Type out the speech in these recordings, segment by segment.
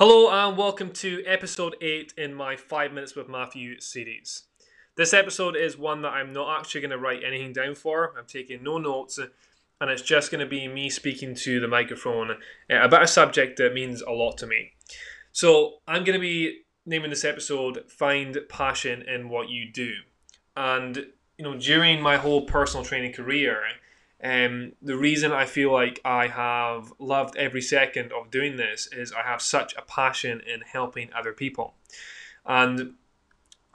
Hello and welcome to episode 8 in my 5 Minutes with Matthew series. This episode is one that I'm not actually going to write anything down for. I'm taking no notes and it's just going to be me speaking to the microphone uh, about a subject that means a lot to me. So, I'm going to be naming this episode Find Passion in What You Do. And, you know, during my whole personal training career, um, the reason I feel like I have loved every second of doing this is I have such a passion in helping other people. And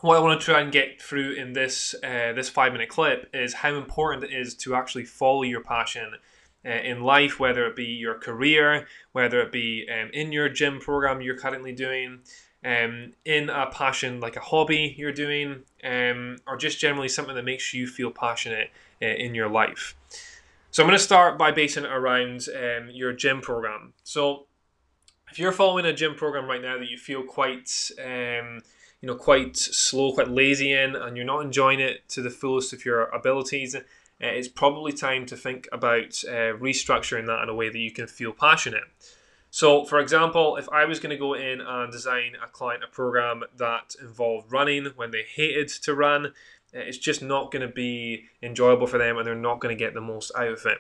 what I want to try and get through in this uh, this five minute clip is how important it is to actually follow your passion uh, in life, whether it be your career, whether it be um, in your gym program you're currently doing, um, in a passion like a hobby you're doing, um, or just generally something that makes you feel passionate uh, in your life. So I'm going to start by basing it around um, your gym program. So if you're following a gym program right now that you feel quite, um, you know, quite slow, quite lazy in, and you're not enjoying it to the fullest of your abilities, uh, it's probably time to think about uh, restructuring that in a way that you can feel passionate. So, for example, if I was going to go in and design a client a program that involved running when they hated to run, it's just not going to be enjoyable for them and they're not going to get the most out of it.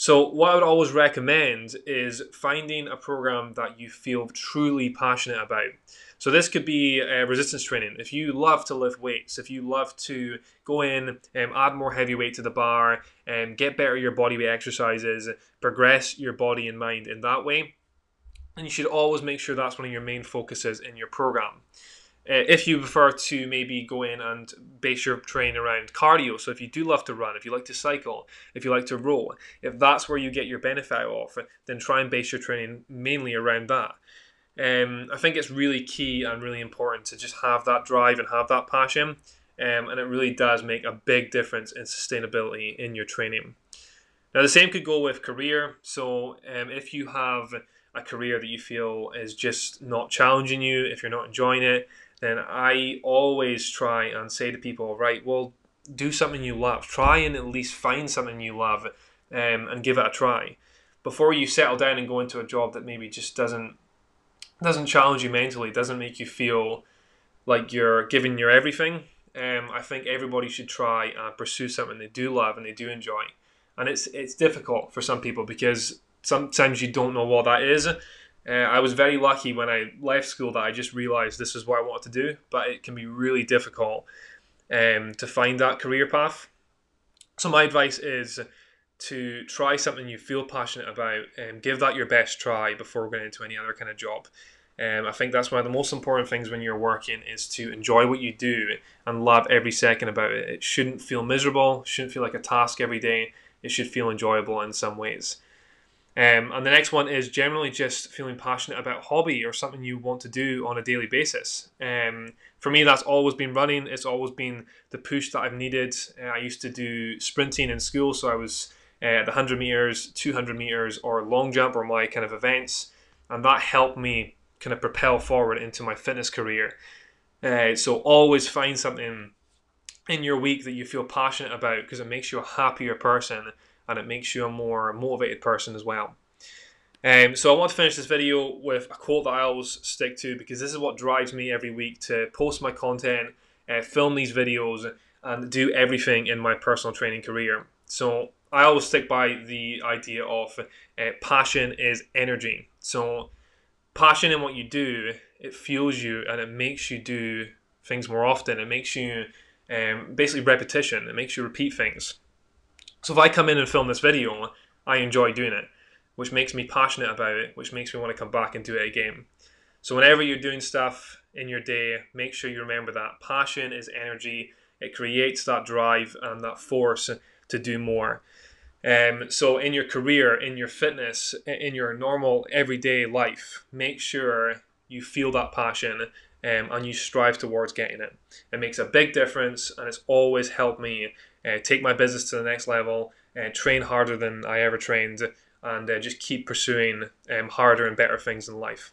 So, what I would always recommend is finding a program that you feel truly passionate about. So, this could be uh, resistance training. If you love to lift weights, if you love to go in and um, add more heavy weight to the bar, and um, get better your body weight exercises, progress your body and mind in that way, then you should always make sure that's one of your main focuses in your program. Uh, if you prefer to maybe go in and base your training around cardio, so if you do love to run, if you like to cycle, if you like to row, if that's where you get your benefit off, then try and base your training mainly around that. Um, I think it's really key and really important to just have that drive and have that passion, um, and it really does make a big difference in sustainability in your training. Now, the same could go with career. So, um, if you have a career that you feel is just not challenging you, if you're not enjoying it, then I always try and say to people, right, well, do something you love. Try and at least find something you love um, and give it a try before you settle down and go into a job that maybe just doesn't doesn't challenge you mentally, doesn't make you feel like you're giving your everything. Um, I think everybody should try and pursue something they do love and they do enjoy. And it's it's difficult for some people because sometimes you don't know what that is uh, I was very lucky when I left school that I just realized this is what I wanted to do, but it can be really difficult um, to find that career path. So, my advice is to try something you feel passionate about and give that your best try before going into any other kind of job. Um, I think that's one of the most important things when you're working is to enjoy what you do and love every second about it. It shouldn't feel miserable, shouldn't feel like a task every day. It should feel enjoyable in some ways. Um, and the next one is generally just feeling passionate about hobby or something you want to do on a daily basis. Um, for me, that's always been running. It's always been the push that I've needed. Uh, I used to do sprinting in school, so I was uh, the 100 meters, 200 meters, or long jump or my kind of events. And that helped me kind of propel forward into my fitness career. Uh, so always find something in your week that you feel passionate about because it makes you a happier person and it makes you a more motivated person as well. Um, so I want to finish this video with a quote that I always stick to because this is what drives me every week to post my content, uh, film these videos, and do everything in my personal training career. So I always stick by the idea of uh, passion is energy. So passion in what you do, it fuels you and it makes you do things more often. It makes you um, basically repetition. It makes you repeat things. So if I come in and film this video, I enjoy doing it, which makes me passionate about it, which makes me want to come back and do it again. So whenever you're doing stuff in your day, make sure you remember that passion is energy. It creates that drive and that force to do more. Um, so in your career, in your fitness, in your normal everyday life, make sure you feel that passion um, and you strive towards getting it. It makes a big difference, and it's always helped me uh, take my business to the next level, and train harder than I ever trained, and uh, just keep pursuing um, harder and better things in life.